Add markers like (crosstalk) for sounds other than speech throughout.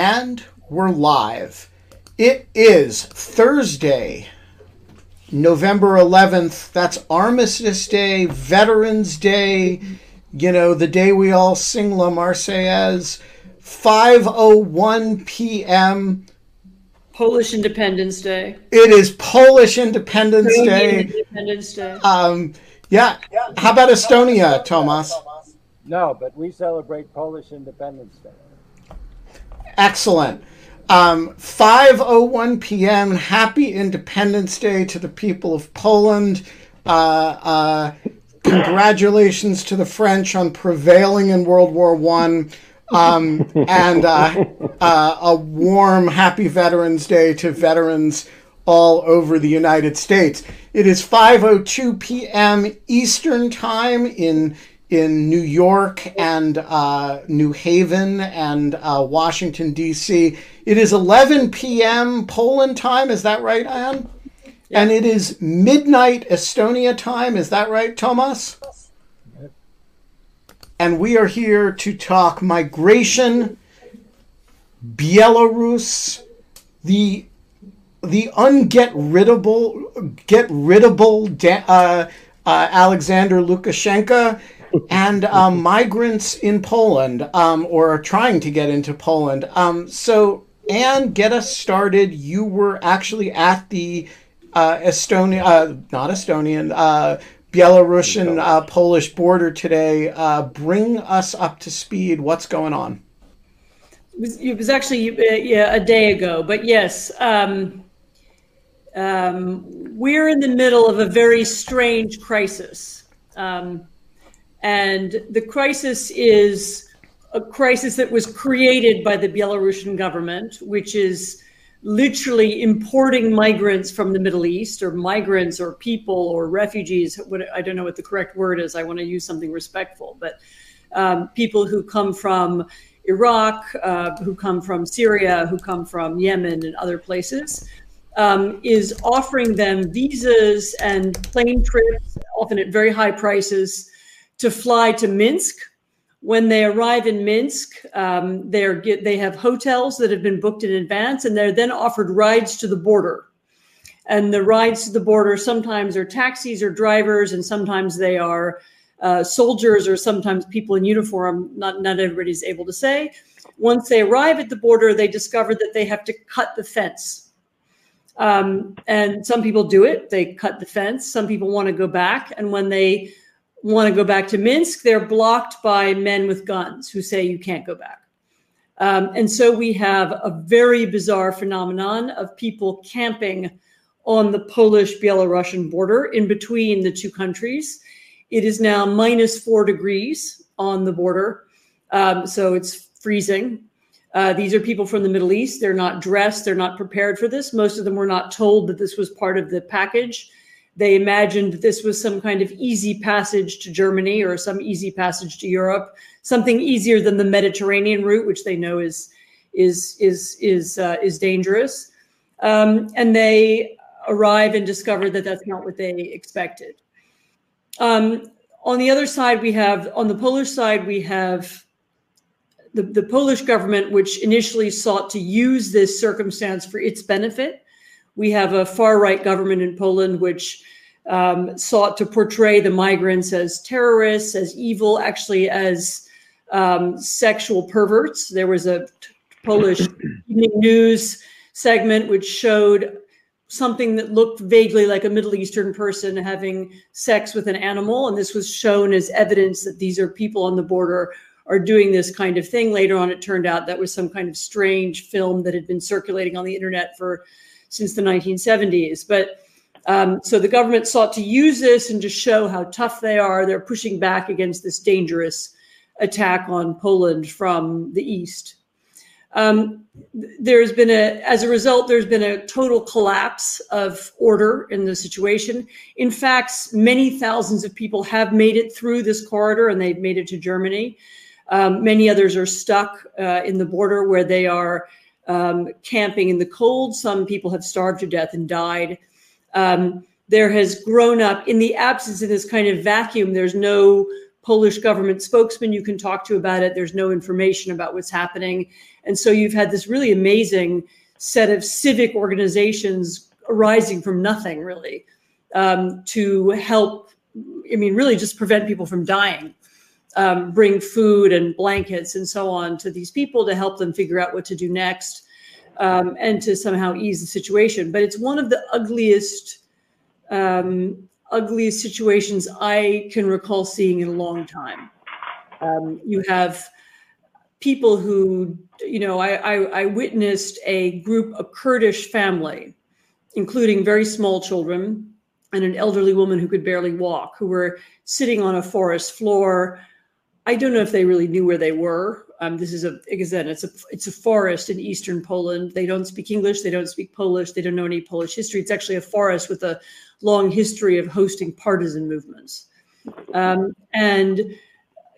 And we're live. It is Thursday, November 11th. That's Armistice Day, Veterans Day, you know, the day we all sing La Marseillaise. 5:01 p.m. Polish Independence Day. It is Polish Independence Day. Independence Day. Um, yeah. How about Estonia, Tomas? No, but we celebrate Polish Independence Day. Excellent. Um, 5:01 p.m. Happy Independence Day to the people of Poland. Uh, uh, congratulations to the French on prevailing in World War One. Um, and uh, uh, a warm, happy Veterans Day to veterans all over the United States. It is 5:02 p.m. Eastern Time in in New York and uh, New Haven and uh, Washington D.C. It is 11 p.m. Poland time. Is that right, Anne? And it is midnight Estonia time. Is that right, Thomas? And we are here to talk migration, Belarus, the the unget riddable get riddable uh, uh, Alexander Lukashenko and um, migrants in Poland um, or trying to get into Poland. Um, so, Anne, get us started. You were actually at the uh, Estonia, uh, not Estonian, uh, Belarusian uh, Polish border today. Uh, bring us up to speed. What's going on? It was, it was actually uh, yeah, a day ago, but yes. Um, um, we're in the middle of a very strange crisis. Um, and the crisis is a crisis that was created by the Belarusian government, which is literally importing migrants from the Middle East, or migrants, or people, or refugees. I don't know what the correct word is. I want to use something respectful, but um, people who come from Iraq, uh, who come from Syria, who come from Yemen and other places, um, is offering them visas and plane trips, often at very high prices, to fly to Minsk. When they arrive in Minsk, um, they're get, they have hotels that have been booked in advance, and they're then offered rides to the border. And the rides to the border sometimes are taxis or drivers, and sometimes they are uh, soldiers or sometimes people in uniform. Not not everybody's able to say. Once they arrive at the border, they discover that they have to cut the fence. Um, and some people do it; they cut the fence. Some people want to go back, and when they want to go back to Minsk, they're blocked by men with guns who say you can't go back. Um, and so we have a very bizarre phenomenon of people camping on the Polish Belarusian border in between the two countries. It is now minus four degrees on the border. Um, so it's freezing. Uh, these are people from the Middle East. They're not dressed, they're not prepared for this. Most of them were not told that this was part of the package. They imagined this was some kind of easy passage to Germany or some easy passage to Europe, something easier than the Mediterranean route, which they know is is is is uh, is dangerous. Um, and they arrive and discover that that's not what they expected. Um, on the other side, we have on the Polish side we have the, the Polish government, which initially sought to use this circumstance for its benefit. We have a far right government in Poland which um, sought to portray the migrants as terrorists, as evil, actually as um, sexual perverts. There was a Polish (clears throat) evening news segment which showed something that looked vaguely like a Middle Eastern person having sex with an animal. And this was shown as evidence that these are people on the border are doing this kind of thing. Later on, it turned out that was some kind of strange film that had been circulating on the internet for since the 1970s. But um, so the government sought to use this and to show how tough they are. They're pushing back against this dangerous attack on Poland from the east. Um, there's been a, as a result, there's been a total collapse of order in the situation. In fact, many thousands of people have made it through this corridor and they've made it to Germany. Um, many others are stuck uh, in the border where they are um, camping in the cold. Some people have starved to death and died. Um, there has grown up, in the absence of this kind of vacuum, there's no Polish government spokesman you can talk to about it. There's no information about what's happening. And so you've had this really amazing set of civic organizations arising from nothing, really, um, to help, I mean, really just prevent people from dying, um, bring food and blankets and so on to these people to help them figure out what to do next um, and to somehow ease the situation. But it's one of the ugliest um, ugliest situations I can recall seeing in a long time. Um, you have people who, you know, I, I, I, witnessed a group, a Kurdish family, including very small children and an elderly woman who could barely walk, who were sitting on a forest floor. I don't know if they really knew where they were. Um, this is a again, it's a it's a forest in eastern Poland. They don't speak English. They don't speak Polish. They don't know any Polish history. It's actually a forest with a long history of hosting partisan movements. Um, and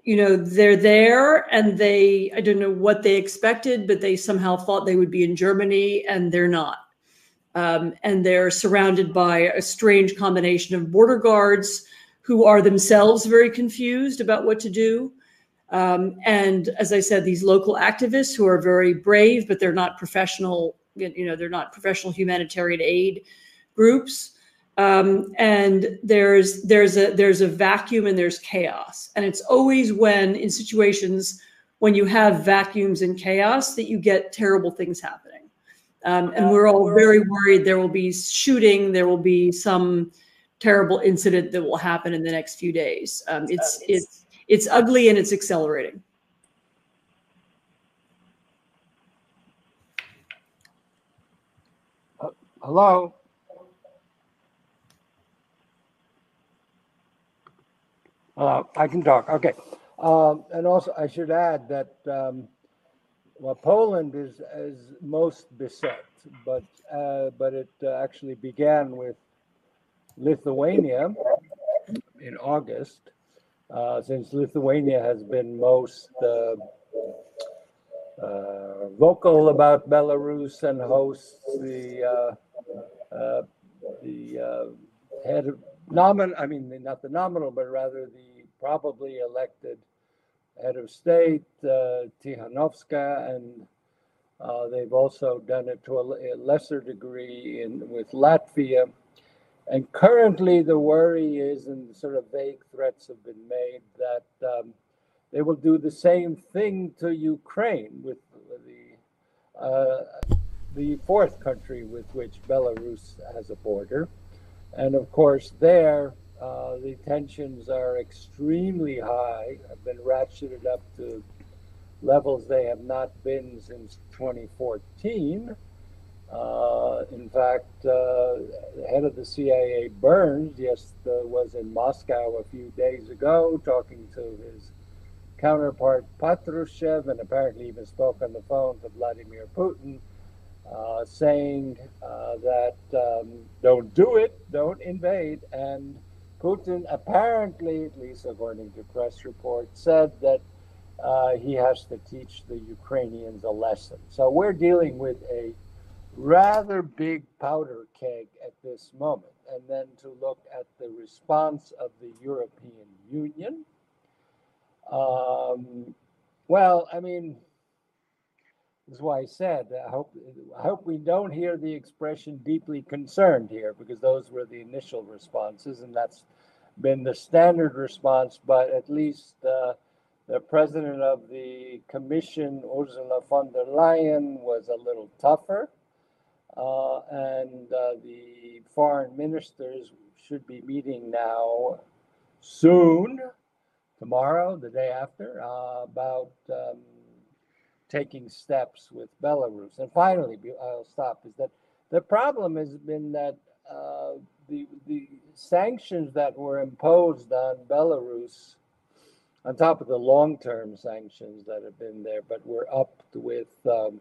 you know they're there and they i don't know what they expected but they somehow thought they would be in germany and they're not um, and they're surrounded by a strange combination of border guards who are themselves very confused about what to do um, and as i said these local activists who are very brave but they're not professional you know they're not professional humanitarian aid groups. Um, and there's there's a there's a vacuum and there's chaos. And it's always when in situations when you have vacuums and chaos that you get terrible things happening. Um, and we're all very worried there will be shooting there will be some terrible incident that will happen in the next few days. Um, it's it's it's ugly and it's accelerating hello Uh, I can talk. Okay. Um, and also, I should add that um, well, Poland is is most beset, but uh, but it uh, actually began with Lithuania in August, uh, since Lithuania has been most uh, uh, vocal about Belarus and hosts the the head of nominal, I mean, not the nominal, but rather the probably elected head of state, uh, Tikhanovskaya, and uh, they've also done it to a, a, lesser degree in with Latvia. And currently, the worry is, and sort of vague threats have been made that um, they will do the same thing to Ukraine with the uh, the fourth country with which Belarus has a border. And of course, there, uh, the tensions are extremely high, have been ratcheted up to levels they have not been since 2014. Uh, in fact, uh, the head of the CIA, Burns, uh, was in Moscow a few days ago talking to his counterpart Patrushev and apparently even spoke on the phone to Vladimir Putin uh, saying uh, that um, don't do it, don't invade. And Putin apparently, at least according to press reports, said that uh, he has to teach the Ukrainians a lesson. So we're dealing with a rather big powder keg at this moment. And then to look at the response of the European Union. Um, well, I mean, is why I said I hope I hope we don't hear the expression deeply concerned here because those were the initial responses and that's been the standard response. But at least uh, the president of the commission, Ursula von der Leyen, was a little tougher, uh, and uh, the foreign ministers should be meeting now soon, tomorrow, the day after, uh, about. Um, taking steps with Belarus. And finally, I'll stop, is that the problem has been that uh, the, the sanctions that were imposed on Belarus on top of the long-term sanctions that have been there, but we're up with um,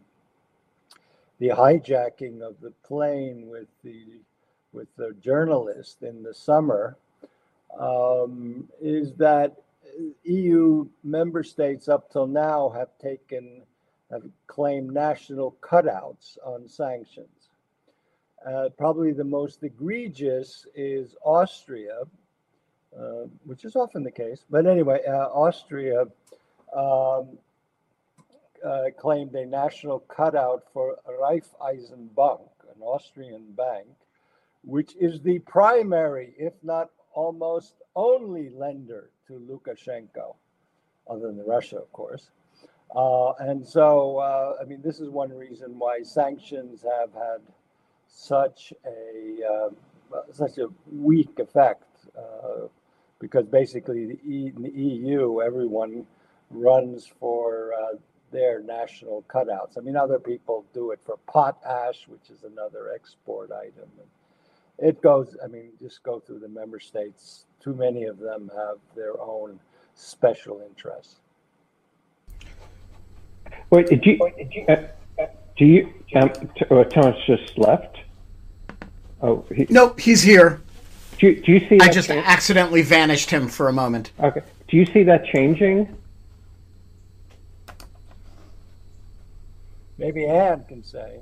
the hijacking of the plane with the with the journalist in the summer um, is that EU member states up till now have taken have claimed national cutouts on sanctions. Uh, probably the most egregious is Austria, uh, which is often the case. But anyway, uh, Austria um, uh, claimed a national cutout for Raiffeisen Bank, an Austrian bank, which is the primary, if not almost only lender to Lukashenko, other than Russia, of course. Uh, and so, uh, I mean, this is one reason why sanctions have had such a uh, such a weak effect, uh, because basically the e- in the EU, everyone runs for uh, their national cutouts. I mean, other people do it for potash, which is another export item. And it goes. I mean, just go through the member states. Too many of them have their own special interests. Wait, did you? Uh, do you? Um, t- uh, Thomas just left. Oh, he, Nope, he's here. do, you- do you see? I just change- accidentally vanished him for a moment. okay. Do you see that changing? Maybe Anne can say.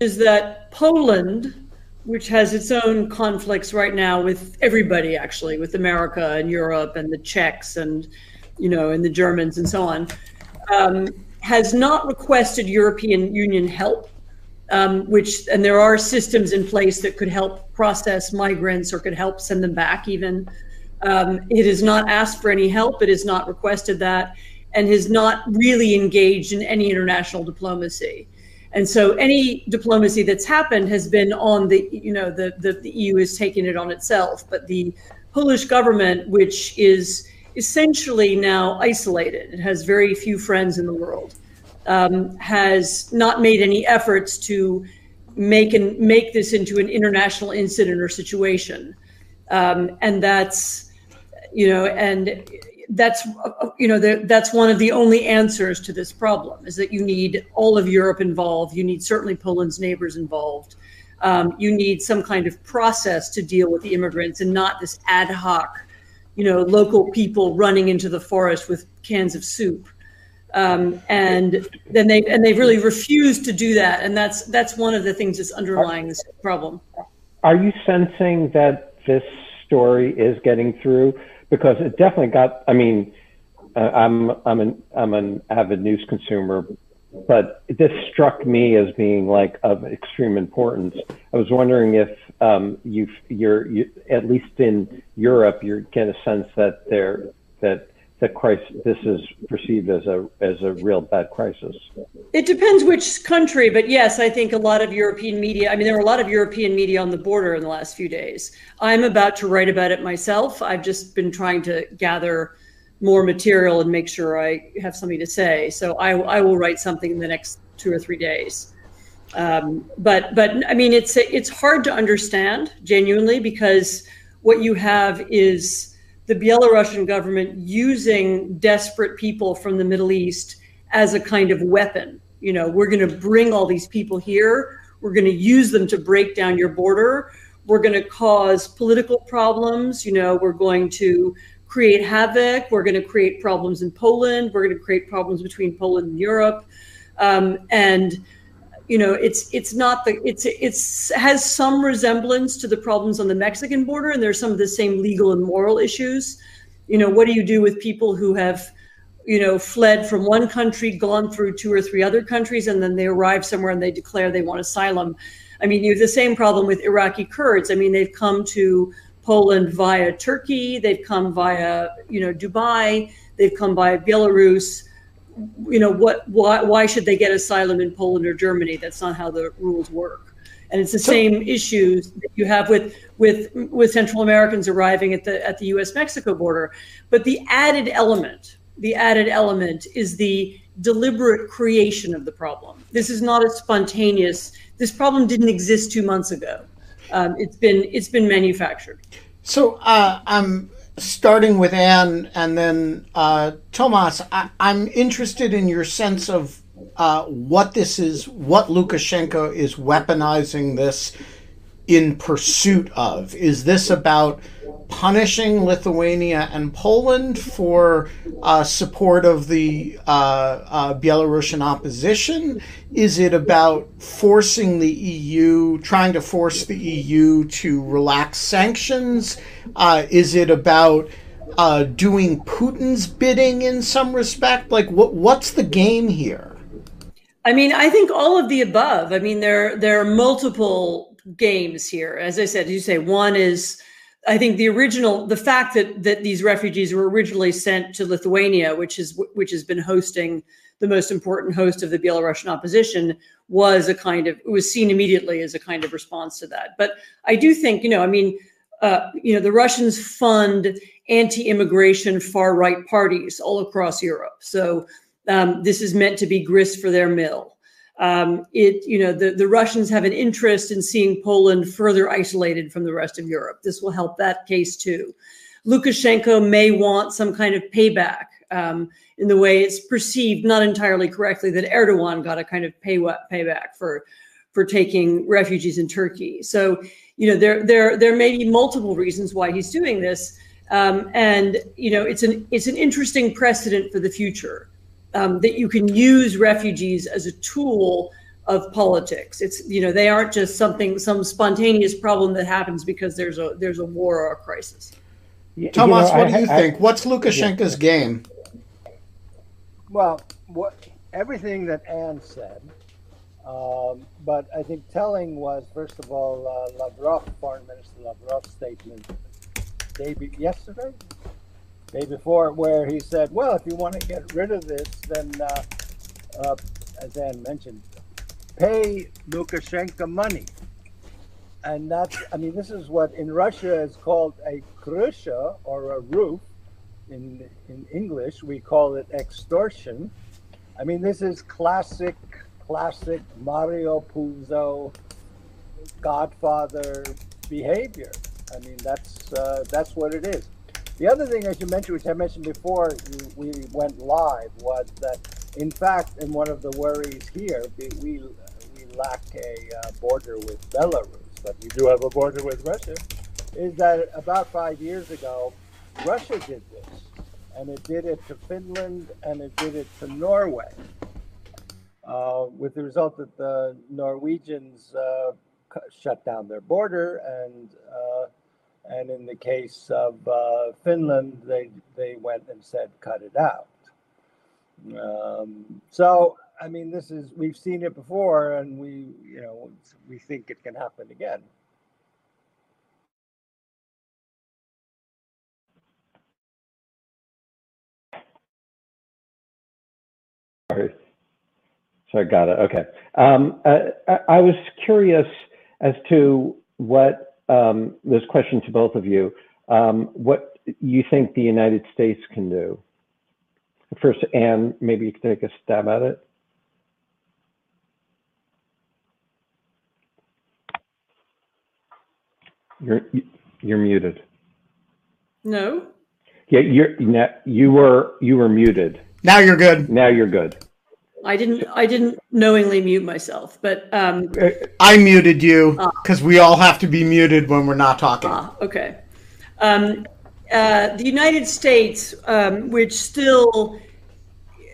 is that Poland, which has its own conflicts right now with everybody, actually, with America and Europe and the Czechs and, you know, and the Germans and so on, um, has not requested European Union help. Um, which and there are systems in place that could help process migrants or could help send them back even um, it has not asked for any help it has not requested that and has not really engaged in any international diplomacy and so any diplomacy that's happened has been on the, you know, the, the, the EU is taking it on itself. But the Polish government, which is essentially now isolated, it has very few friends in the world, um, has not made any efforts to make and make this into an international incident or situation. Um, and that's, you know, and that's you know the, that's one of the only answers to this problem is that you need all of Europe involved. You need certainly Poland's neighbors involved. Um, you need some kind of process to deal with the immigrants and not this ad hoc, you know, local people running into the forest with cans of soup. Um, and then they and they've really refused to do that, and that's that's one of the things that's underlying this problem. Are you sensing that this story is getting through? Because it definitely got. I mean, uh, I'm I'm an I'm an avid news consumer, but this struck me as being like of extreme importance. I was wondering if um, you've, you're you, at least in Europe, you get a sense that there that that crisis this is perceived as a as a real bad crisis. It depends which country, but yes, I think a lot of European media. I mean, there are a lot of European media on the border in the last few days. I'm about to write about it myself. I've just been trying to gather more material and make sure I have something to say. So I, I will write something in the next two or three days. Um, but but I mean, it's it's hard to understand genuinely because what you have is the Belarusian government using desperate people from the Middle East as a kind of weapon. You know, we're going to bring all these people here. We're going to use them to break down your border. We're going to cause political problems. You know, we're going to create havoc. We're going to create problems in Poland. We're going to create problems between Poland and Europe. Um, and you know it's it's not the it's it's has some resemblance to the problems on the Mexican border and there's some of the same legal and moral issues. You know what do you do with people who have you know fled from one country gone through two or three other countries and then they arrive somewhere and they declare they want asylum? I mean you have the same problem with iraqi kurds. I mean they've come to poland via turkey they've come via you know dubai they've come via belarus you know what why why should they get asylum in Poland or Germany? That's not how the rules work. And it's the same issues that you have with with with Central Americans arriving at the at the US Mexico border. But the added element the added element is the deliberate creation of the problem. This is not a spontaneous this problem didn't exist 2 months ago. Um, it's been it's been manufactured. So uh, I'm starting with Anne and then uh, Tomas. I, am interested in your sense of uh, what this is, what Lukashenko is weaponizing this in pursuit of. Is this about punishing Lithuania and Poland for uh, support of the uh, uh, Belarusian opposition? Is it about forcing the EU, trying to force the EU to relax sanctions? Uh, is it about uh, doing Putin's bidding in some respect? Like, what, what's the game here? I mean, I think all of the above. I mean, there there are multiple games here. As I said, you say, one is I think the original, the fact that that these refugees were originally sent to Lithuania, which is which has been hosting the most important host of the Belarusian opposition, was a kind of it was seen immediately as a kind of response to that. But I do think, you know, I mean, uh, you know, the Russians fund anti-immigration far right parties all across Europe, so um, this is meant to be grist for their mill. Um, it, you know, the, the Russians have an interest in seeing Poland further isolated from the rest of Europe. This will help that case too. Lukashenko may want some kind of payback um, in the way it's perceived, not entirely correctly, that Erdogan got a kind of pay payback for for taking refugees in Turkey. So, you know, there there there may be multiple reasons why he's doing this, um, and you know, it's an it's an interesting precedent for the future um, that you can use refugees as a tool of politics. It's you know they aren't just something some spontaneous problem that happens because there's a there's a war or a crisis. Tomas, you know, what I, do you I, think? I, What's Lukashenko's yeah. game? Well, what everything that Anne said, um, but I think telling was first of all uh, Lavrov, Foreign Minister Lavrov's statement day yesterday, day before, where he said, "Well, if you want to get rid of this, then, uh, uh, as Anne mentioned, pay Lukashenko money." And that's, I mean, this is what in Russia is called a krysha or a roof. In in English, we call it extortion. I mean, this is classic, classic Mario Puzo, Godfather behavior. I mean, that's uh, that's what it is. The other thing, as you mentioned, which I mentioned before, we went live, was that in fact, in one of the worries here, we we lack a uh, border with Belarus, but we do have a border with Russia. Is that about five years ago, Russia did this, and it did it to Finland and it did it to Norway, uh, with the result that the Norwegians uh, shut down their border and uh, and in the case of uh, Finland, they, they went and said, cut it out. Um, so, I mean, this is, we've seen it before and we, you know, we think it can happen again. Sorry. Got it. Okay. Um, uh, I was curious as to what um, this question to both of you. Um, what you think the United States can do? First, Anne, maybe you could take a stab at it. You're you're muted. No. Yeah, you're you were you were muted. Now you're good. Now you're good. I didn't. I didn't knowingly mute myself, but um, I muted you because uh, we all have to be muted when we're not talking. Uh, okay. Um, uh, the United States, um, which still,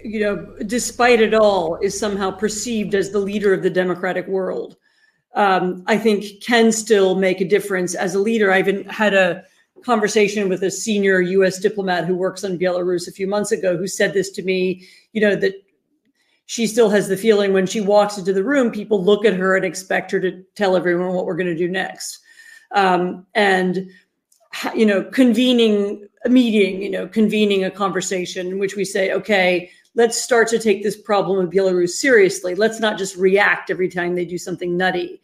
you know, despite it all, is somehow perceived as the leader of the democratic world. Um, I think can still make a difference as a leader. I even had a conversation with a senior U.S. diplomat who works on Belarus a few months ago, who said this to me. You know that she still has the feeling when she walks into the room, people look at her and expect her to tell everyone what we're going to do next. Um, and, you know, convening a meeting, you know, convening a conversation in which we say, okay, let's start to take this problem of Belarus seriously. Let's not just react every time they do something nutty.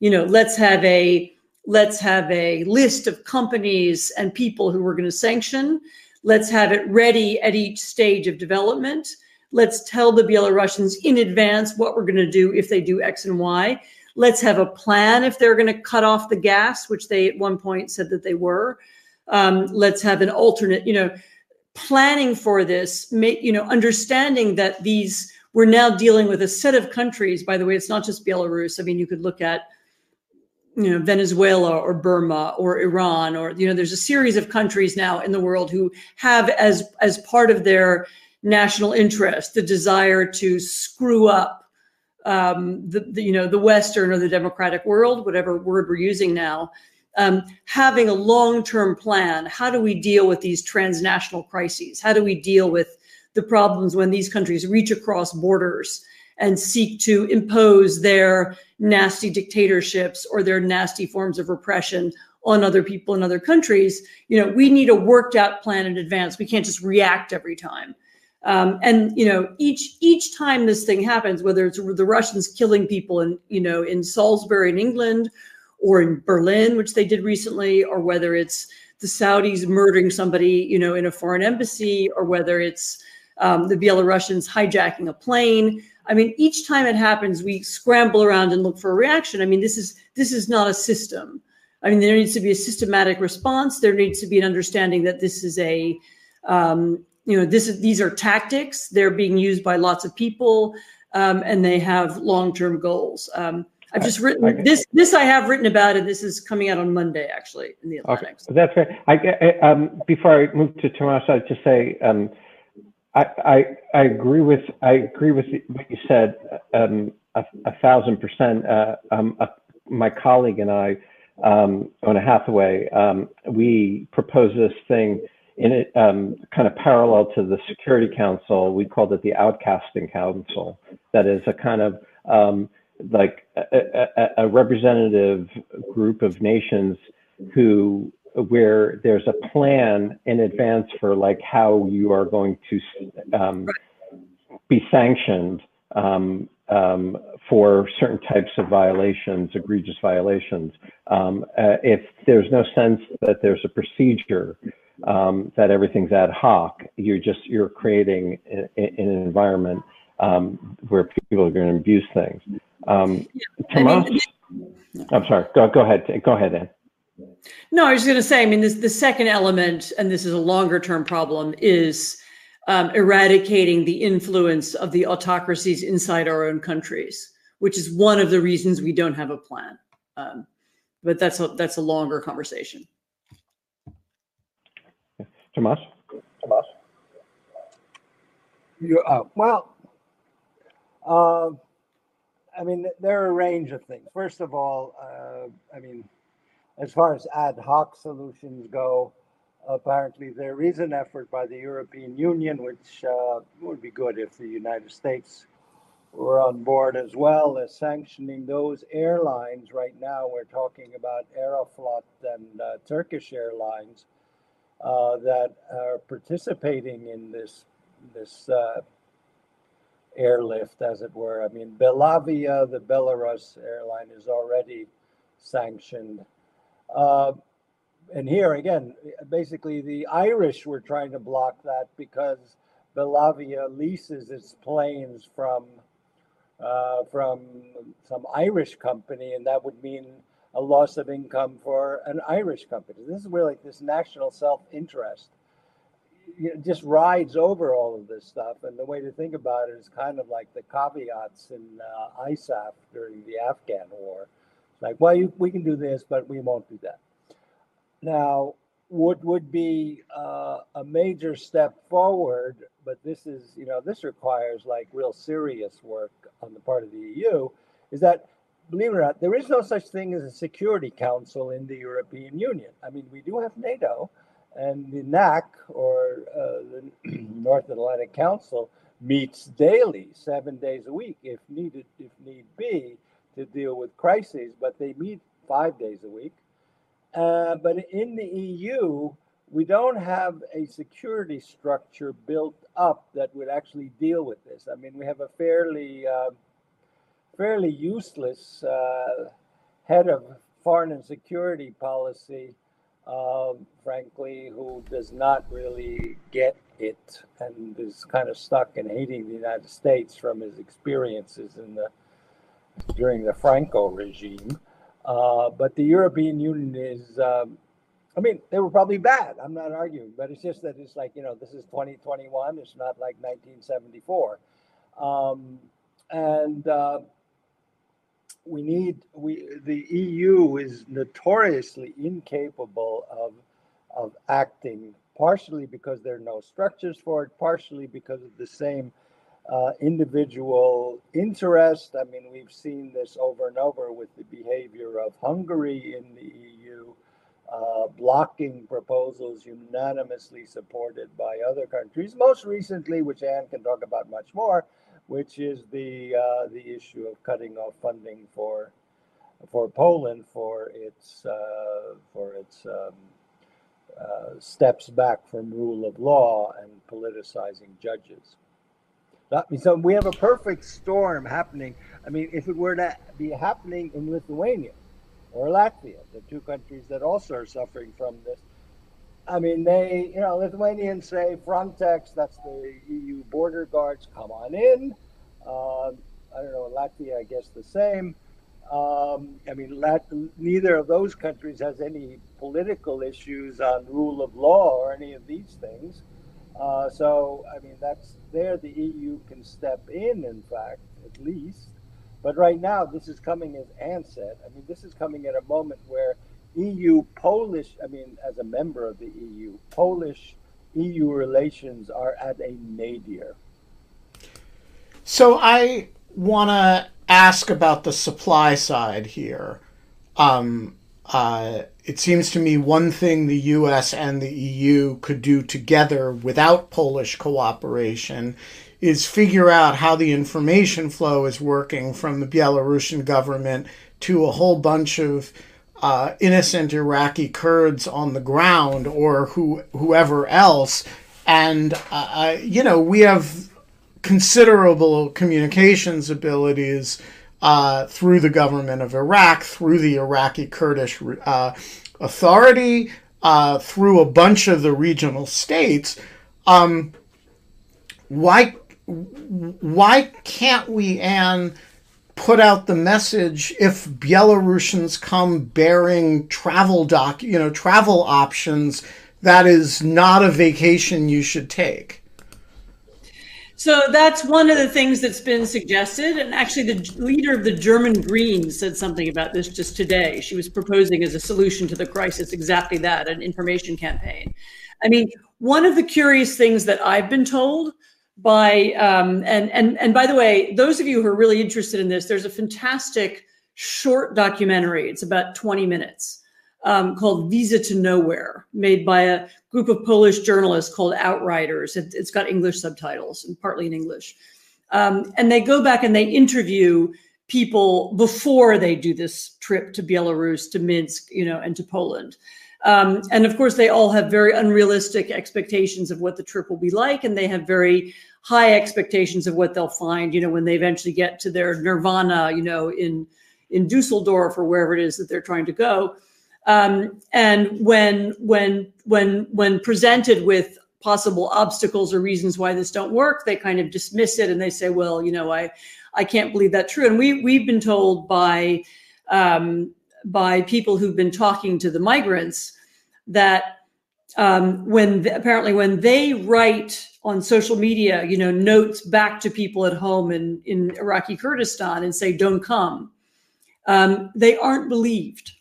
You know, let's have a let's have a list of companies and people who we're going to sanction. Let's have it ready at each stage of development Let's tell the Belarusians in advance what we're going to do if they do X and Y. Let's have a plan if they're going to cut off the gas, which they at one point said that they were. Um, let's have an alternate, you know, planning for this, make, you know, understanding that these, we're now dealing with a set of countries. By the way, it's not just Belarus. I mean, you could look at, you know, Venezuela or Burma or Iran, or, you know, there's a series of countries now in the world who have as, as part of their national interest the desire to screw up um, the, the, you know the Western or the democratic world, whatever word we're using now, um, having a long-term plan. How do we deal with these transnational crises? How do we deal with the problems when these countries reach across borders and seek to impose their nasty dictatorships or their nasty forms of repression on other people in other countries? You know, we need a worked out plan in advance. We can't just react every time. Um, and you know, each each time this thing happens, whether it's the Russians killing people in you know in Salisbury in England, or in Berlin, which they did recently, or whether it's the Saudis murdering somebody you know in a foreign embassy, or whether it's um, the Belarusians hijacking a plane. I mean, each time it happens, we scramble around and look for a reaction. I mean, this is this is not a system. I mean, there needs to be a systematic response. There needs to be an understanding that this is a um, you know this is these are tactics they're being used by lots of people um, and they have long-term goals um, i've just written I, I, this this i have written about and this is coming out on monday actually in the atlantic okay. that's right I, um, before i move to tomas i'd just say um, I, I, I agree with I agree with what you said um, a, a, thousand percent. Uh, um, uh, my colleague and I, um, Oona Hathaway, um, we proposed this thing in it, um, kind of parallel to the Security Council, we called it the Outcasting Council. That is a kind of um, like a, a, a, representative group of nations who where there's a plan in advance for like how you are going to um, be sanctioned um, um, for certain types of violations, egregious violations. Um, uh, if there's no sense that there's a procedure um, that everything's ad hoc. You're just you're creating an, an environment um, where people are going to abuse things. Um, Tomas, I mean, I'm sorry. Go go ahead. Go ahead, Anne. No, I was going to say. I mean, this the second element, and this is a longer term problem, is um, eradicating the influence of the autocracies inside our own countries, which is one of the reasons we don't have a plan. Um, but that's a that's a longer conversation. Tomas? Tomas? You, uh, well, uh, I mean, there are a range of things. First of all, uh, I mean, as far as ad hoc solutions go, apparently there is an effort by the European Union, which uh, would be good if the United States were on board as well as sanctioning those airlines. Right now, we're talking about Aeroflot and uh, Turkish Airlines uh, that are participating in this this uh, airlift, as it were. I mean, Belavia, the Belarus airline, is already sanctioned. Uh, and here again, basically, the Irish were trying to block that because Belavia leases its planes from uh, from some Irish company, and that would mean a loss of income for an Irish company. This is where like this national self-interest just rides over all of this stuff. And the way to think about it is kind of like the caveats in uh, ISAF during the Afghan war. Like, well, you, we can do this, but we won't do that. Now, what would be uh, a major step forward, but this is, you know, this requires like real serious work on the part of the EU, is that believe it or not, there is no such thing as a Security Council in the European Union. I mean, we do have NATO, and the NAC, or uh, the (clears throat) North Atlantic Council, meets daily, seven days a week, if needed, if need be, to deal with crises. But they meet five days a week. Uh, but in the EU, we don't have a security structure built up that would actually deal with this. I mean, we have a fairly uh, fairly useless uh, head of foreign and security policy, um, frankly, who does not really get it and is kind of stuck in hating the United States from his experiences in the during the Franco regime. Uh, but the European Union is um, I mean, they were probably bad. I'm not arguing, but it's just that it's like, you know, this is 2021. It's not like 1974. Um, and uh, we need, we the EU is notoriously incapable of, of acting, partially because there are no structures for it, partially because of the same uh, individual interest. I mean, we've seen this over and over with the behavior of Hungary in the EU uh, blocking proposals unanimously supported by other countries. Most recently, which Anne can talk about much more, which is the uh, the issue of cutting off funding for for Poland for its uh, for its um, uh, steps back from rule of law and politicizing judges. So we have a perfect storm happening. I mean, if it were to be happening in Lithuania, or Latvia, the two countries that also are suffering from this. I mean, they, you know, Lithuanians say Frontex, that's the EU border guards, come on in. Uh, I don't know, Latvia, I guess the same. Um, I mean, Lat- neither of those countries has any political issues on rule of law or any of these things. Uh, so, I mean, that's there the EU can step in, in fact, at least. But right now, this is coming, as said, I mean, this is coming at a moment where EU Polish, I mean, as a member of the EU, Polish EU relations are at a nadir. So I want to ask about the supply side here. Um, uh, it seems to me one thing the US and the EU could do together without Polish cooperation is figure out how the information flow is working from the Belarusian government to a whole bunch of uh, innocent Iraqi Kurds on the ground or who whoever else. And uh, you know we have considerable communications abilities uh, through the government of Iraq, through the Iraqi Kurdish uh, Authority, uh, through a bunch of the regional states. Um, why why can't we, Anne, put out the message if Belarusians come bearing travel doc, you know, travel options, that is not a vacation you should take? So that's one of the things that's been suggested. And actually, the leader of the German Greens said something about this just today. She was proposing as a solution to the crisis exactly that an information campaign. I mean, one of the curious things that I've been told by um, and and and by the way, those of you who are really interested in this, there's a fantastic short documentary. It's about 20 minutes um, called Visa to Nowhere, made by a group of Polish journalists called Outriders. It, has got English subtitles and partly in English. Um, and they go back and they interview people before they do this trip to Belarus, to Minsk, you know, and to Poland. Um, and of course, they all have very unrealistic expectations of what the trip will be like, and they have very high expectations of what they'll find. You know, when they eventually get to their nirvana, you know, in in Dusseldorf or wherever it is that they're trying to go. Um, and when when when when presented with possible obstacles or reasons why this don't work, they kind of dismiss it and they say, "Well, you know, I I can't believe that true." And we we've been told by um, by people who've been talking to the migrants that um, when the, apparently when they write on social media, you know, notes back to people at home in, in Iraqi Kurdistan and say, don't come, um, they aren't believed.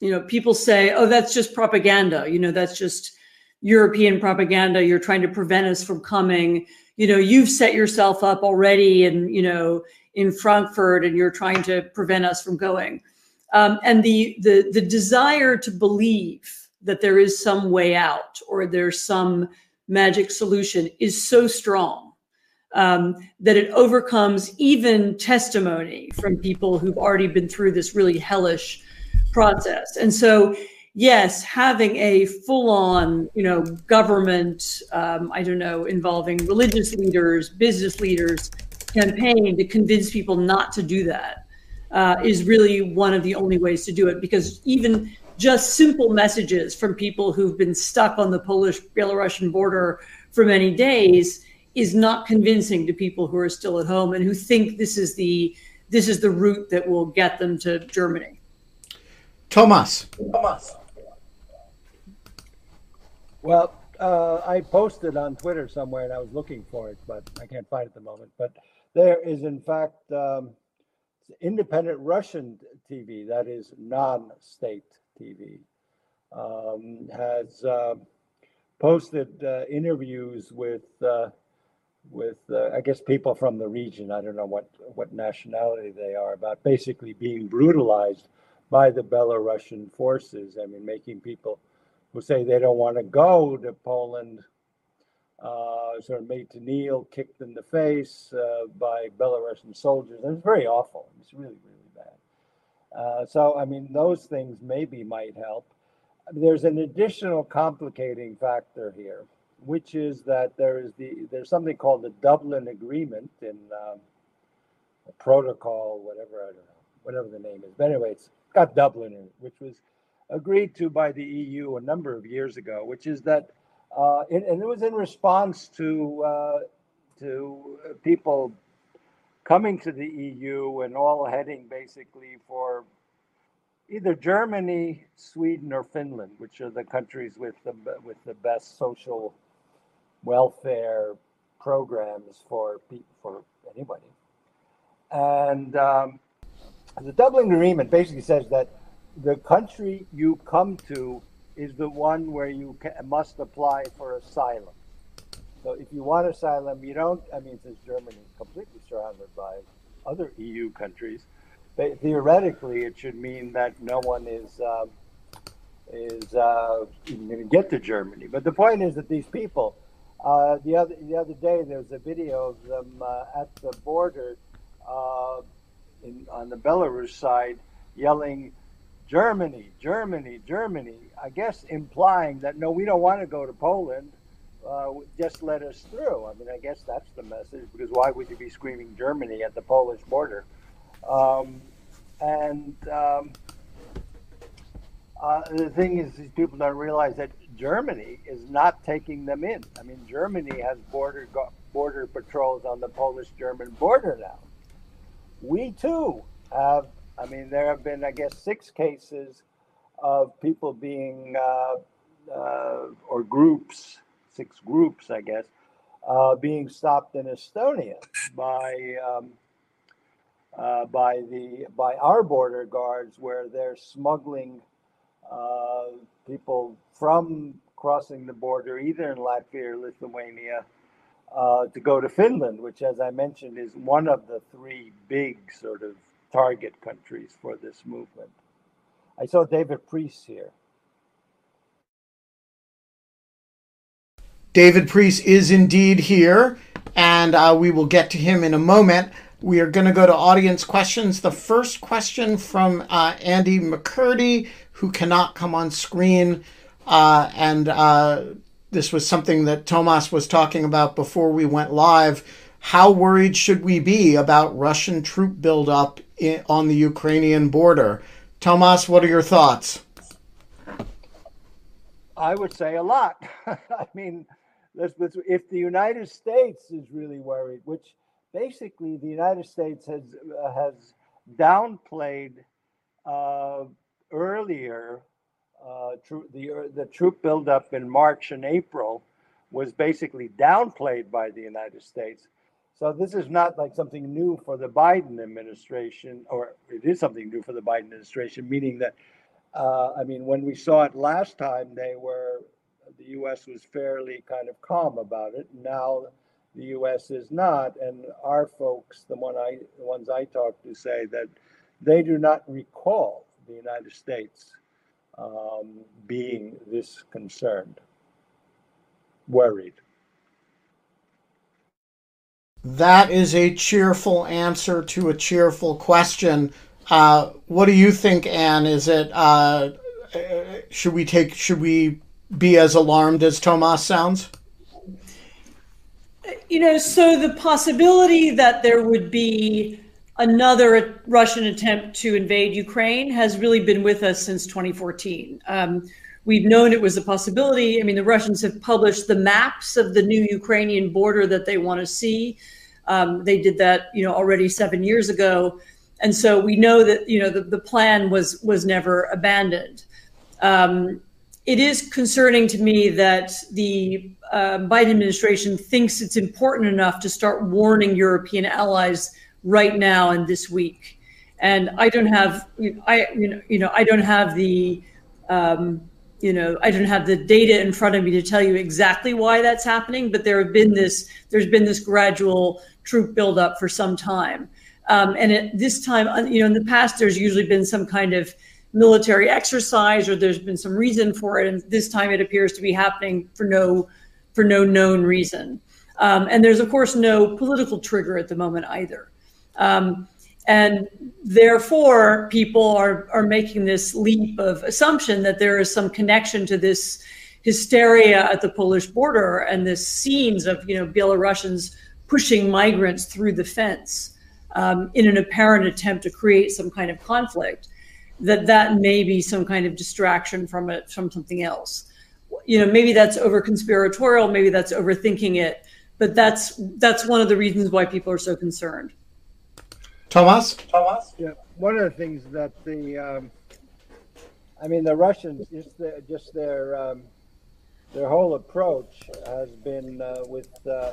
You know, people say, oh, that's just propaganda. You know, that's just European propaganda. You're trying to prevent us from coming. You know, you've set yourself up already and, you know, in Frankfurt and you're trying to prevent us from going um, and the, the the desire to believe that there is some way out or there's some magic solution is so strong um, that it overcomes even testimony from people who've already been through this really hellish process. And so, yes, having a full-on, you know, government, um, I don't know, involving religious leaders, business leaders, campaign to convince people not to do that uh, is really one of the only ways to do it because even just simple messages from people who've been stuck on the Polish Belarusian border for many days is not convincing to people who are still at home and who think this is the this is the route that will get them to Germany. Thomas. Thomas. Well, uh, I posted on Twitter somewhere and I was looking for it, but I can't find it at the moment. But there is, in fact, um, independent Russian TV, that is non state TV, um, has uh, posted uh, interviews with. Uh, with uh, I guess people from the region. I don't know what what nationality they are, about basically being brutalized by the Belarusian forces. I mean, making people who say they don't want to go to Poland uh, sort of made to kneel, kicked in the face uh, by Belarusian soldiers. It was very awful. It was really really. Uh, so I mean, those things maybe might help. There's an additional complicating factor here which is that there is the there's something called the Dublin Agreement in um, a protocol, whatever I don't know, whatever the name is. But anyway, it's got Dublin in it, which was agreed to by the EU a number of years ago, which is that, uh, and it was in response to uh, to people coming to the EU and all heading basically for either Germany, Sweden, or Finland, which are the countries with the with the best social welfare programs for for anybody. And um, the Dublin Agreement basically says that the country you come to is the one where you must apply for asylum. So if you want asylum, you don't. I mean, since Germany is completely surrounded by other EU countries, but theoretically, it should mean that no one is um, is uh, even going to get to Germany. But the point is that these people uh, the other the other day, there was a video of them uh, at the border uh, in, on the Belarus side yelling, "Germany, Germany, Germany." I guess implying that no, we don't want to go to Poland. Uh, just let us through. I mean, I guess that's the message. Because why would you be screaming Germany at the Polish border? Um, and um, uh, the thing is, these people don't realize that Germany is not taking them in. I mean, Germany has border border patrols on the Polish-German border now. We too have. I mean, there have been, I guess, six cases of people being uh, uh, or groups, six groups, I guess, uh, being stopped in Estonia by. Um, uh, by the by our border guards, where they're smuggling uh, people from crossing the border, either in Latvia or Lithuania, uh, to go to Finland, which, as I mentioned, is one of the three big sort of target countries for this movement. I saw David Priess here. David Priess is indeed here, and uh, we will get to him in a moment. We are going to go to audience questions. The first question from uh, Andy McCurdy, who cannot come on screen. Uh, and uh, this was something that Tomas was talking about before we went live. How worried should we be about Russian troop buildup in, on the Ukrainian border? Tomas, what are your thoughts? I would say a lot. (laughs) I mean, if the United States is really worried, which basically the United States has uh, has downplayed uh, earlier, uh, the uh, the troop buildup in March and April was basically downplayed by the United States. So this is not like something new for the Biden administration, or it is something new for the Biden administration, meaning that, uh, I mean, when we saw it last time, they were the U.S. was fairly kind of calm about it. Now the U.S. is not, and our folks, the one I, the ones I talked to, say that they do not recall the United States um, being this concerned, worried. That is a cheerful answer to a cheerful question. Uh, what do you think, Anne? Is it uh, should we take should we be as alarmed as Tomas sounds? You know, so the possibility that there would be another Russian attempt to invade Ukraine has really been with us since 2014. Um, we've known it was a possibility. I mean, the Russians have published the maps of the new Ukrainian border that they want to see. Um, they did that, you know, already seven years ago, and so we know that you know the, the plan was was never abandoned. Um, it is concerning to me that the uh, Biden administration thinks it's important enough to start warning European allies right now and this week. And I don't have, I you know, you know I don't have the, um, you know, I don't have the data in front of me to tell you exactly why that's happening. But there have been this, there's been this gradual troop buildup for some time. Um, and at this time, you know, in the past, there's usually been some kind of military exercise or there's been some reason for it and this time it appears to be happening for no for no known reason. Um, and there's of course no political trigger at the moment either. Um, and therefore people are are making this leap of assumption that there is some connection to this hysteria at the polish border and this scenes of you know belarusians pushing migrants through the fence um, in an apparent attempt to create some kind of conflict that that may be some kind of distraction from it from something else. You know maybe that's over conspiratorial maybe that's overthinking it but that's that's one of the reasons why people are so concerned. Thomas? Thomas? Yeah one of the things that the um, i mean the russians just the, just their um, their whole approach has been uh, with uh,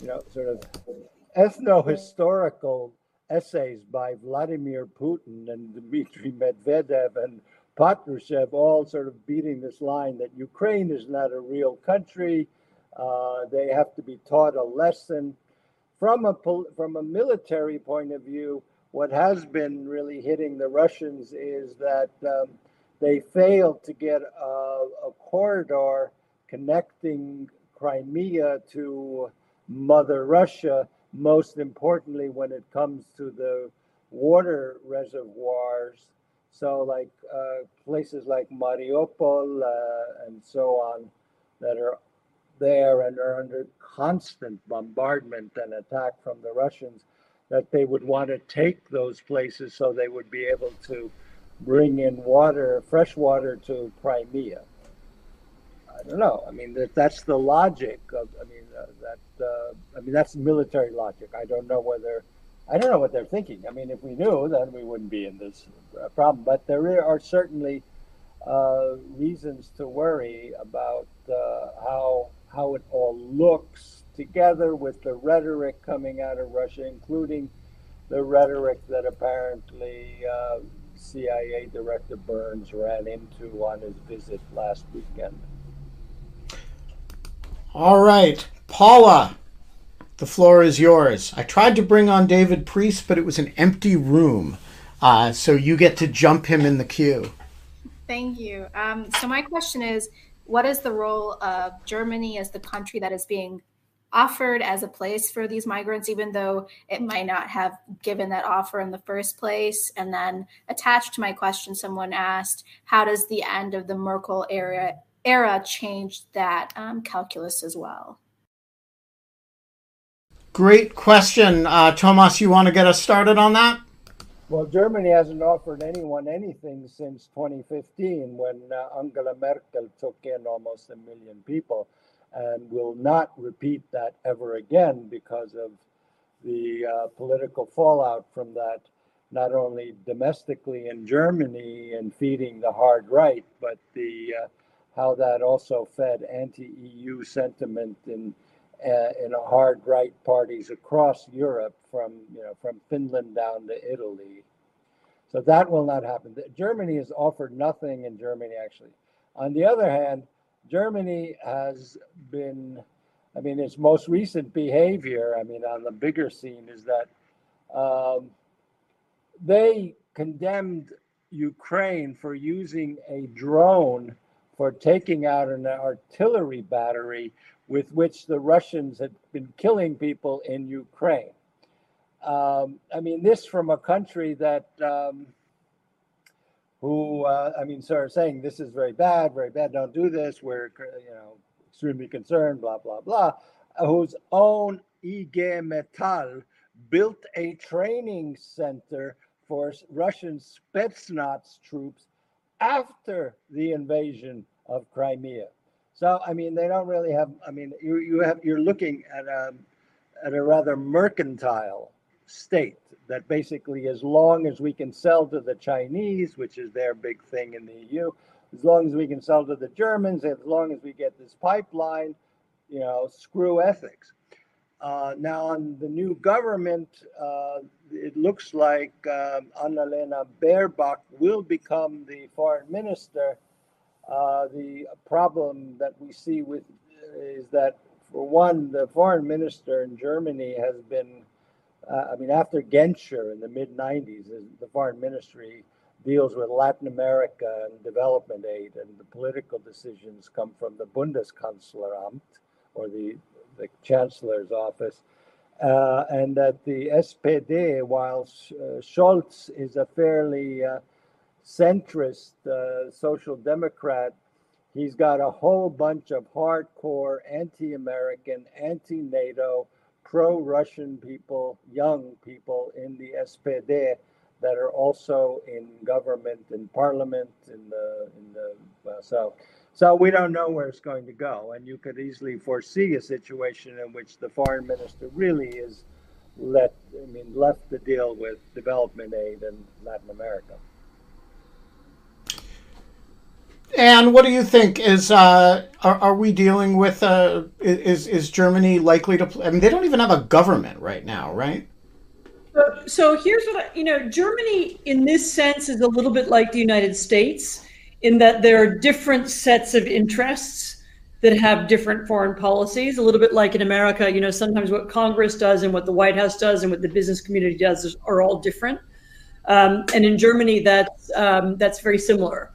you know sort of ethno-historical essays by Vladimir Putin and Dmitry Medvedev and Patrushev, all sort of beating this line that Ukraine is not a real country. Uh, they have to be taught a lesson. From a, from a military point of view, what has been really hitting the Russians is that um, they failed to get a, a corridor connecting Crimea to Mother Russia most importantly when it comes to the water reservoirs. So, like uh, places like Mariupol uh, and so on that are there and are under constant bombardment and attack from the Russians, that they would want to take those places so they would be able to bring in water, fresh water to Crimea. I don't know. I mean, that, that's the logic of. I mean, uh, that. Uh, I mean, that's military logic. I don't know whether. I don't know what they're thinking. I mean, if we knew, then we wouldn't be in this uh, problem. But there are certainly uh, reasons to worry about uh, how how it all looks together with the rhetoric coming out of Russia, including the rhetoric that apparently uh, CIA Director Burns ran into on his visit last weekend. All right, Paula, the floor is yours. I tried to bring on David Priess, but it was an empty room. Uh, so you get to jump him in the queue. Thank you. Um, so my question is, what is the role of Germany as the country that is being offered as a place for these migrants, even though it might not have given that offer in the first place? And then attached to my question, someone asked, how does the end of the Merkel era era changed that um, calculus as well? Great question. Uh, Thomas, you want to get us started on that? Well, Germany hasn't offered anyone anything since 2015 when uh, Angela Merkel took in almost a million people and will not repeat that ever again because of the uh, political fallout from that, not only domestically in Germany and feeding the hard right, but the uh, how that also fed anti-EU sentiment in uh, in hard right parties across Europe, from you know from Finland down to Italy. So that will not happen. Germany has offered nothing in Germany actually. On the other hand, Germany has been, I mean, its most recent behavior, I mean, on the bigger scene is that um, they condemned Ukraine for using a drone for taking out an artillery battery with which the Russians had been killing people in Ukraine. Um, I mean, this from a country that, um, who, uh, I mean, sort of saying this is very bad, very bad, don't do this, we're, you know, extremely concerned, blah, blah, blah, whose own Rheinmetall built a training center for Russian Spetsnaz troops after the invasion of Crimea. So I mean, they don't really have. I mean, you you have you're looking at a at a rather mercantile state that basically, as long as we can sell to the Chinese, which is their big thing in the EU, as long as we can sell to the Germans, as long as we get this pipeline, you know, screw ethics. Uh, now, on the new government, uh, it looks like um, Annalena Baerbock will become the foreign minister. Uh, the problem that we see with is that, for one, the foreign minister in Germany has been, uh, I mean, after Genscher in the mid 90s, the foreign ministry deals with Latin America and development aid, and the political decisions come from the Bundeskanzleramt or the the chancellor's office, uh, and that the SPD, while uh, Scholz is a fairly uh, centrist uh, social democrat, he's got a whole bunch of hardcore anti-American, anti-NATO, pro-Russian people, young people in the SPD that are also in government, in parliament, in the in the uh, so we don't know where it's going to go. And you could easily foresee a situation in which the foreign minister really is let, I mean, left to deal with development aid in Latin America. And what do you think? Is uh, are, are we dealing with? Uh, is is Germany likely to? I mean, they don't even have a government right now, right? So, so here's what I, you know. Germany, in this sense, is a little bit like the United States in that there are different sets of interests that have different foreign policies. A little bit like in America, you know, sometimes what Congress does and what the White House does and what the business community does are all different. Um, and in Germany, that's um, that's very similar.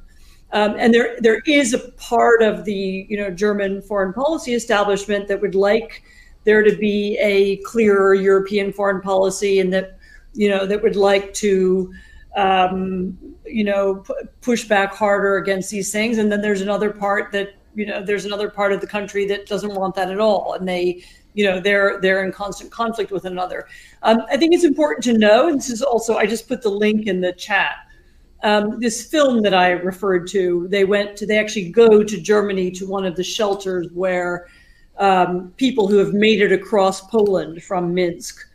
Um, and there there is a part of the you know German foreign policy establishment that would like there to be a clearer European foreign policy, and that you know that would like to um, you know, p- push back harder against these things. And then there's another part that, you know, there's another part of the country that doesn't want that at all. And they, you know, they're they're in constant conflict with another. Um, I think it's important to know, and this is also I just put the link in the chat. Um, this film that I referred to, they went to, they actually go to Germany to one of the shelters where um, people who have made it across Poland from Minsk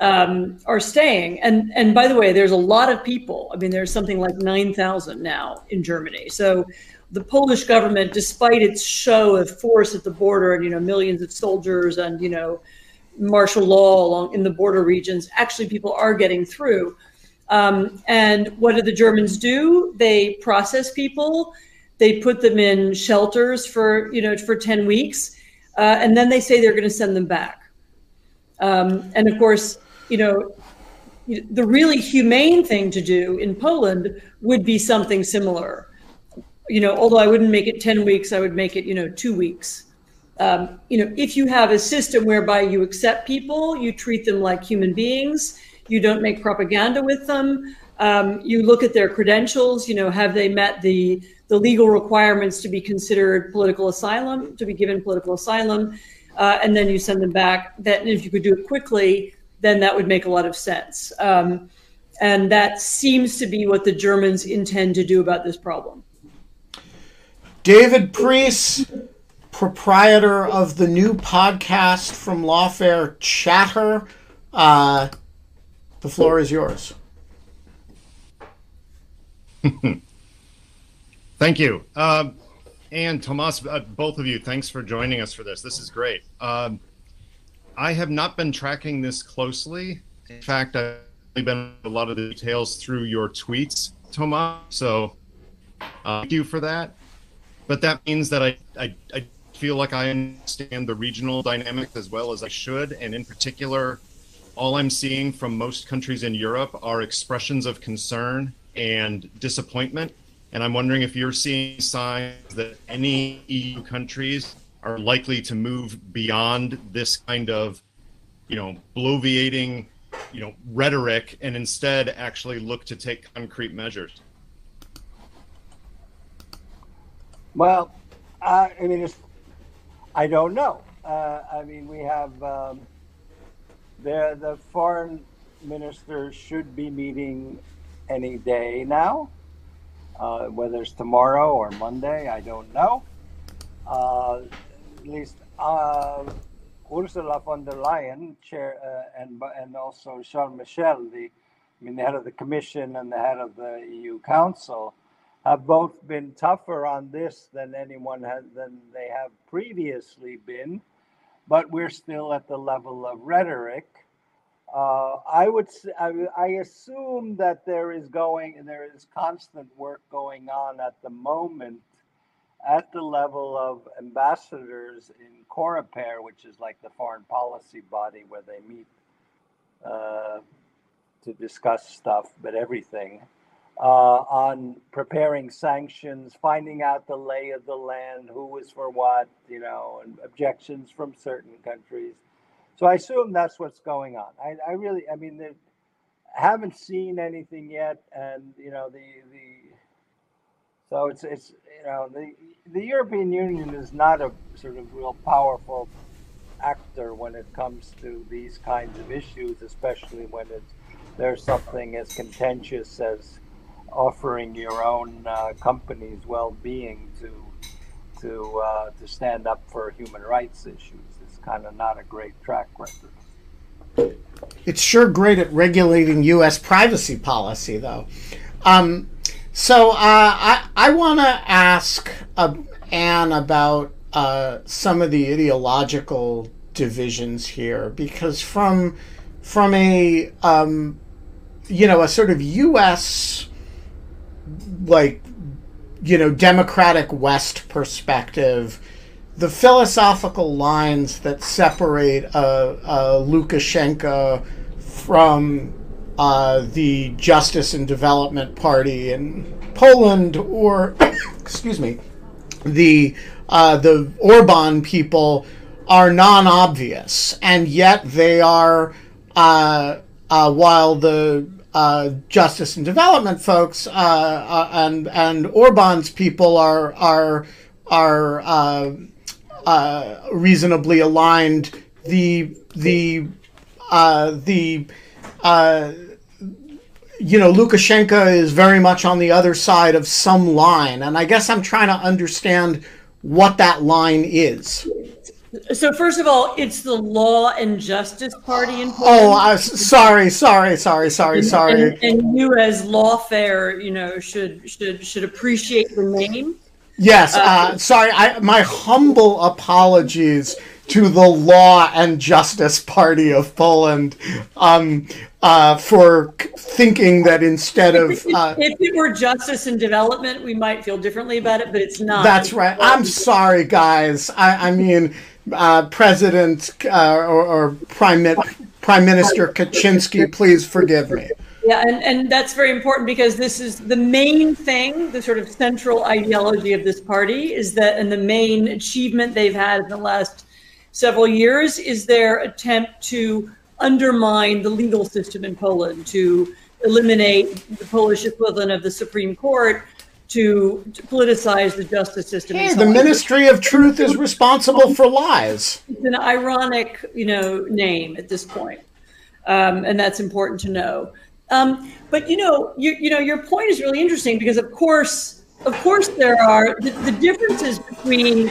um, are staying. And and by the way, there's a lot of people. I mean, there's something like nine thousand now in Germany. So the Polish government, despite its show of force at the border and you know millions of soldiers and you know martial law along in the border regions, actually people are getting through. Um, and what do the Germans do? They process people. They put them in shelters for you know for ten weeks, uh, and then they say they're going to send them back. Um, and of course, you know, the really humane thing to do in Poland would be something similar. You know, although I wouldn't make it 10 weeks, I would make it, you know, two weeks. Um, you know, if you have a system whereby you accept people, you treat them like human beings, you don't make propaganda with them, um, you look at their credentials, you know, have they met the, the legal requirements to be considered political asylum, to be given political asylum, uh, and then you send them back. That if you could do it quickly, then that would make a lot of sense. Um, and that seems to be what the Germans intend to do about this problem. David Priess, proprietor of the new podcast from Lawfare Chatter. Uh, the floor is yours. (laughs) Thank you. Um, and Tomas, uh, both of you, thanks for joining us for this. This is great. Um, I have not been tracking this closely. In fact, I've been a lot of the details through your tweets, Tomas. So uh, thank you for that. But that means that I, I, I feel like I understand the regional dynamics as well as I should. And in particular, all I'm seeing from most countries in Europe are expressions of concern and disappointment. And I'm wondering if you're seeing signs that any EU countries are likely to move beyond this kind of, you know, bloviating, you know, rhetoric and instead actually look to take concrete measures? Well, uh, I mean, I don't know. Uh, I mean, we have um, the the foreign minister should be meeting any day now. Uh, whether it's tomorrow or Monday, I don't know. Least uh, Ursula von der Leyen, chair, uh, and and also Charles Michel, the I mean the head of the Commission and the head of the EU Council, have both been tougher on this than anyone has than they have previously been, but we're still at the level of rhetoric. Uh, I would I, I assume that there is going and there is constant work going on at the moment at the level of ambassadors in Coreper, which is like the foreign policy body where they meet uh, to discuss stuff, but everything, uh, on preparing sanctions, finding out the lay of the land, who was for what, you know, and objections from certain countries. So I assume that's what's going on. I, I really, I mean, haven't seen anything yet, and you know, the the so it's it's you know the the European Union is not a sort of real powerful actor when it comes to these kinds of issues, especially when it's there's something as contentious as offering your own uh, company's well-being to to uh, to stand up for human rights issues. It's kind of not a great track record. It's sure great at regulating U.S. privacy policy, though. Um, so uh, I I want to ask uh, Anne about uh, some of the ideological divisions here because from from a um, you know a sort of U.S. like you know democratic West perspective, the philosophical lines that separate uh, uh, Lukashenko from uh, the Justice and Development Party in Poland, or (coughs) excuse me, the uh, the Orban people are non-obvious, and yet they are. Uh, uh while the uh, Justice and Development folks uh, and and Orban's people are are are reasonably aligned, the the the you know, Lukashenko is very much on the other side of some line. And I guess I'm trying to understand what that line is. So first of all, it's the Law and Justice Party in Poland. Oh, sorry, sorry, sorry, sorry, sorry. And, and, you, as lawfare, you know, should should should appreciate the name. Yes, uh, uh, sorry. I, my humble apologies to the Law and Justice Party of Poland. Um, uh, for thinking that instead of uh, if it were justice and development, we might feel differently about it, but it's not. That's right. I'm sorry, guys. I, I mean, uh, President uh, or, or, Prime Prime Minister Kaczynski, please forgive me. Yeah, and, and that's very important because this is the main thing, the sort of central ideology of this party is that, and the main achievement they've had in the last several years is their attempt to undermine the legal system in Poland, to eliminate the Polish equivalent of the Supreme Court, to, to politicize the justice system. Hey, the Ministry of Truth is responsible for lies. It's an ironic, you know, name at this point, um, and that's important to know. Um, but you know, you, you know, your point is really interesting because, of course, of course, there are the, the, differences between,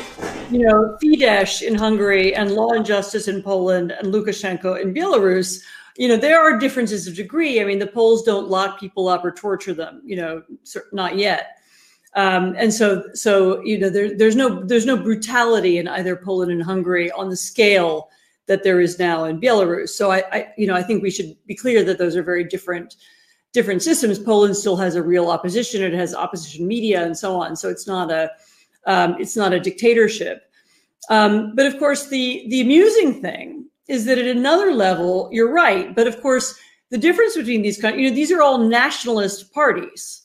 you know, Fidesz in Hungary and Law and Justice in Poland and Lukashenko in Belarus. You know, there are differences of degree. I mean, the Poles don't lock people up or torture them. You know, not yet. Um, and so, so you know, there, there's no there's no brutality in either Poland and Hungary on the scale that there is now in Belarus. So I, I you know, I think we should be clear that those are very different different systems, Poland still has a real opposition. It has opposition media and so on. So it's not a um, it's not a dictatorship. Um, but of course, the the amusing thing is that at another level, you're right. But of course, the difference between these countries, you know, these are all nationalist parties.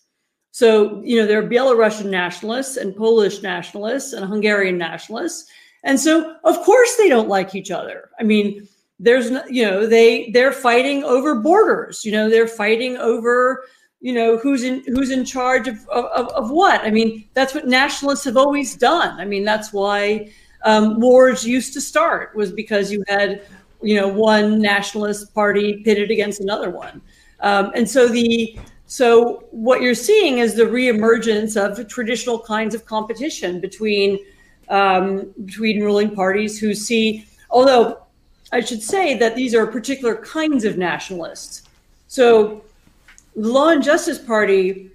So you know, there are Belarusian nationalists and Polish nationalists and Hungarian nationalists. And so, of course, they don't like each other. I mean, there's you know they they're fighting over borders you know they're fighting over you know who's in who's in charge of of, of what. I mean that's what nationalists have always done. I mean that's why um, wars used to start was because you had you know one nationalist party pitted against another one. Um, and so the so what you're seeing is the reemergence of traditional kinds of competition between um, between ruling parties who see although I should say that these are particular kinds of nationalists. So the Law and Justice Party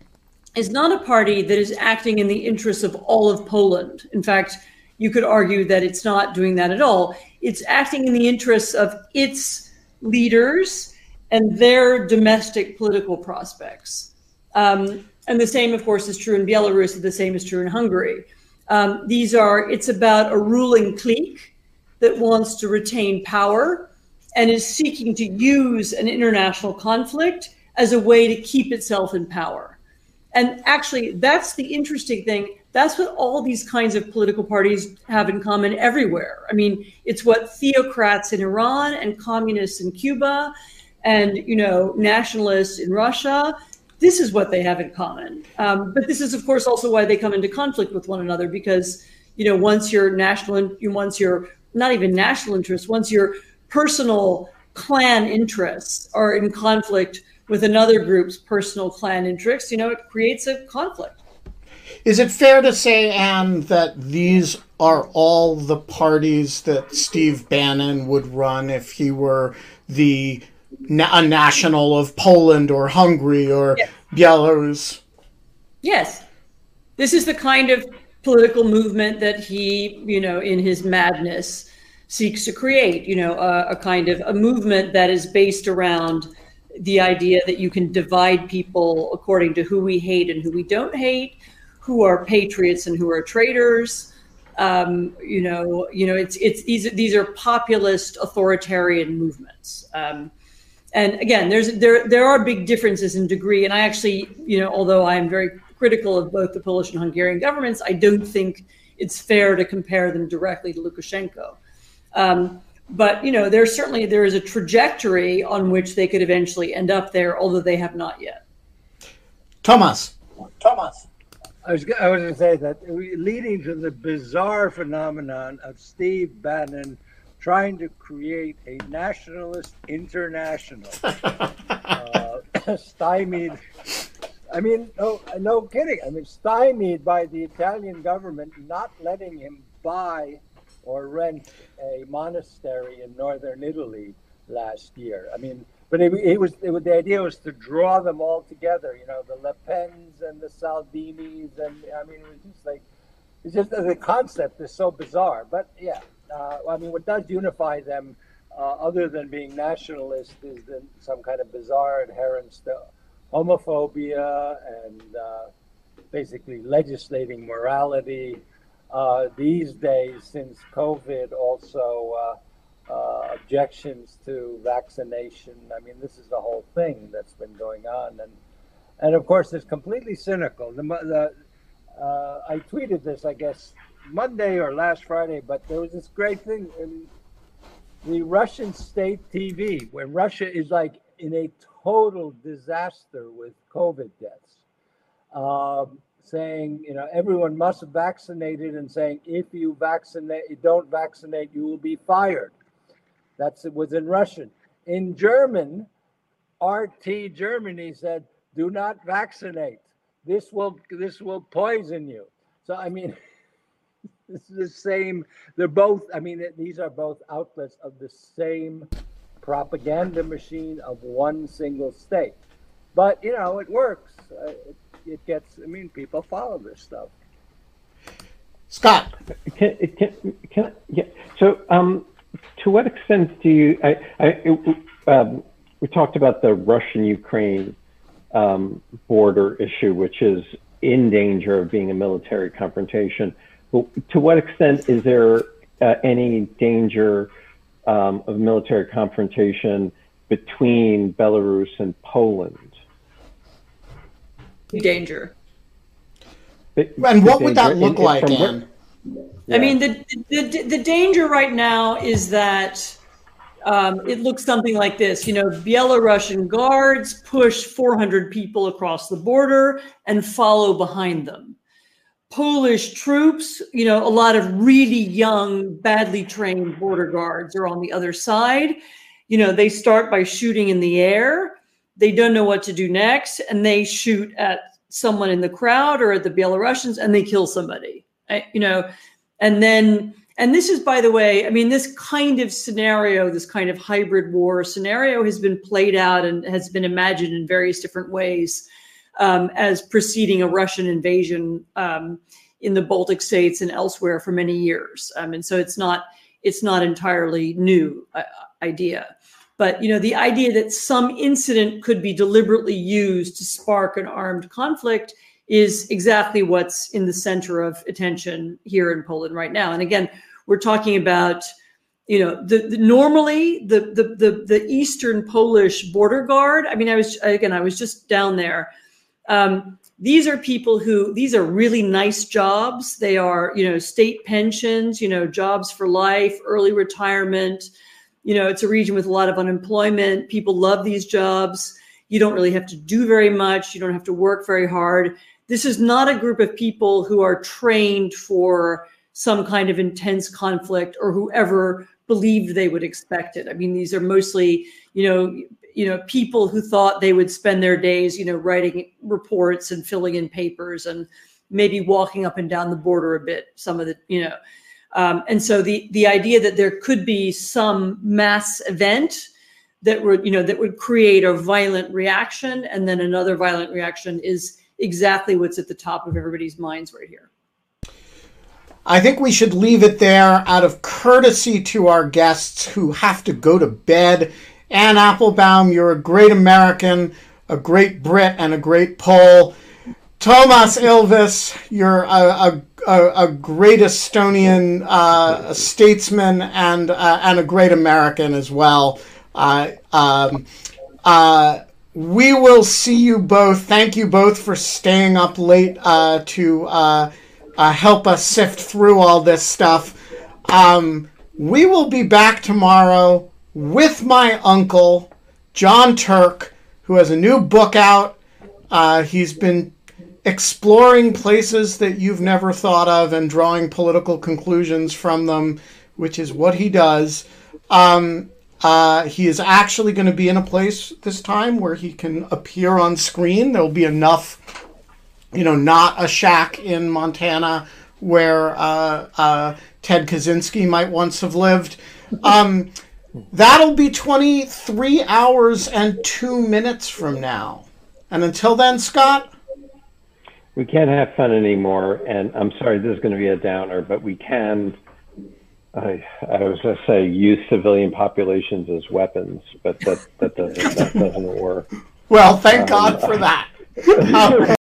is not a party that is acting in the interests of all of Poland. In fact, you could argue that it's not doing that at all. It's acting in the interests of its leaders and their domestic political prospects. Um, and the same, of course, is true in Belarus, the same is true in Hungary. Um, these are, it's about a ruling clique that wants to retain power and is seeking to use an international conflict as a way to keep itself in power. And actually, that's the interesting thing. That's what all these kinds of political parties have in common everywhere. I mean, it's what theocrats in Iran and communists in Cuba and, you know, nationalists in Russia, this is what they have in common. Um, but this is, of course, also why they come into conflict with one another because, you know, once your national, once your not even national interests, once your personal clan interests are in conflict with another group's personal clan interests, you know, it creates a conflict. Is it fair to say, Anne, that these are all the parties that Steve Bannon would run if he were the a national of Poland or Hungary or yes. Belarus? Yes. This is the kind of political movement that he, you know, in his madness seeks to create, you know, a, a kind of a movement that is based around the idea that you can divide people according to who we hate and who we don't hate, who are patriots and who are traitors. Um, you know, you know, it's it's these these are populist authoritarian movements. Um, and again, there's there there are big differences in degree. And I actually, you know, although I am very critical of both the Polish and Hungarian governments, I don't think it's fair to compare them directly to Lukashenko. Um, but you know, there's certainly there is a trajectory on which they could eventually end up there, although they have not yet. Thomas, Thomas. I was, I was going to say that leading to the bizarre phenomenon of Steve Bannon trying to create a nationalist international, (laughs) uh, (coughs) stymied. I mean, no, no kidding. I mean, stymied by the Italian government not letting him buy or rent a monastery in northern Italy last year. I mean, but it, it was it, the idea was to draw them all together. You know, the Le Pens and the Salvinis, and I mean, it was just like it's just the concept is so bizarre. But yeah, uh, I mean, what does unify them, uh, other than being nationalist, is the, some kind of bizarre adherence to homophobia and uh, basically legislating morality uh, these days, since COVID, also uh, objections to vaccination. I mean, this is the whole thing that's been going on, and and of course, it's completely cynical. The, the I tweeted this, I guess, Monday or last Friday, but there was this great thing in the Russian state TV when Russia is like in a total disaster with COVID deaths. Um, saying, you know, everyone must have vaccinated and saying, if you vaccinate, you don't vaccinate, you will be fired. That's it was in Russian. In German, RT Germany said, do not vaccinate. This will this will poison you. So I mean, (laughs) this is the same. They're both. I mean, these are both outlets of the same propaganda machine of one single state. But you know, it works. Uh, it, it gets. I mean, people follow this stuff. Scott, can, can, can yeah. So, um, to what extent do you? I, I um, we talked about the Russian-Ukraine um, border issue, which is in danger of being a military confrontation. But to what extent is there uh, any danger um, of military confrontation between Belarus and Poland? danger. And what would that look like, Anne? I mean, the, the, the danger right now is that um, it looks something like this. You know, Belarusian guards push 400 people across the border and follow behind them. Polish troops, you know, a lot of really young, badly trained border guards are on the other side. You know, they start by shooting in the air they don't know what to do next and they shoot at someone in the crowd or at the Belarusians and they kill somebody. You know, and then and this is by the way, I mean this kind of scenario, this kind of hybrid war scenario has been played out and has been imagined in various different ways. Um, as preceding a Russian invasion um, in the Baltic states and elsewhere for many years. Um, and so it's not it's not entirely new uh, idea. But you know, the idea that some incident could be deliberately used to spark an armed conflict is exactly what's in the center of attention here in Poland right now. And again, we're talking about you know the, the, normally the, the the the eastern polish border guard i mean i was again i was just down there um, these are people who these are really nice jobs. They are you know state pensions you know jobs for life early retirement. You know it's a region with a lot of unemployment. People love these jobs. You don't really have to do very much. You don't have to work very hard. This is not a group of people who are trained for some kind of intense conflict or whoever believed they would expect it. I mean these are mostly you know you know people who thought they would spend their days you know writing reports and filling in papers and maybe walking up and down the border a bit some of the you know um, and so the the idea that there could be some mass event that would you know that would create a violent reaction and then another violent reaction is exactly what's at the top of everybody's minds right here. I think we should leave it there out of courtesy to our guests who have to go to bed. Anne Applebaum, you're a great American, a great Brit, and a great Pole. Thomas Ilves, you're a, a, a, great Estonian uh, statesman and uh, and a great American as well. Uh, um, uh, we will see you both. Thank you both for staying up late uh, to uh, help us sift through all this stuff. Um, we will be back tomorrow with my uncle, John Turk, who has a new book out. he's been exploring places that you've never thought of and drawing political conclusions from them, which is what he does. Um, uh, he is actually going to be in a place this time where he can appear on screen. There'll be enough, you know, not a shack in Montana where uh, uh, Ted Kaczynski might once have lived. Um, that'll be 23 hours and two minutes from now. And until then, Scott? we can't have fun anymore. And I'm sorry, this is going to be a downer, but we can. I, I was going to say use civilian populations as weapons, but that that doesn't that doesn't work. Well, thank um, God for that. (laughs)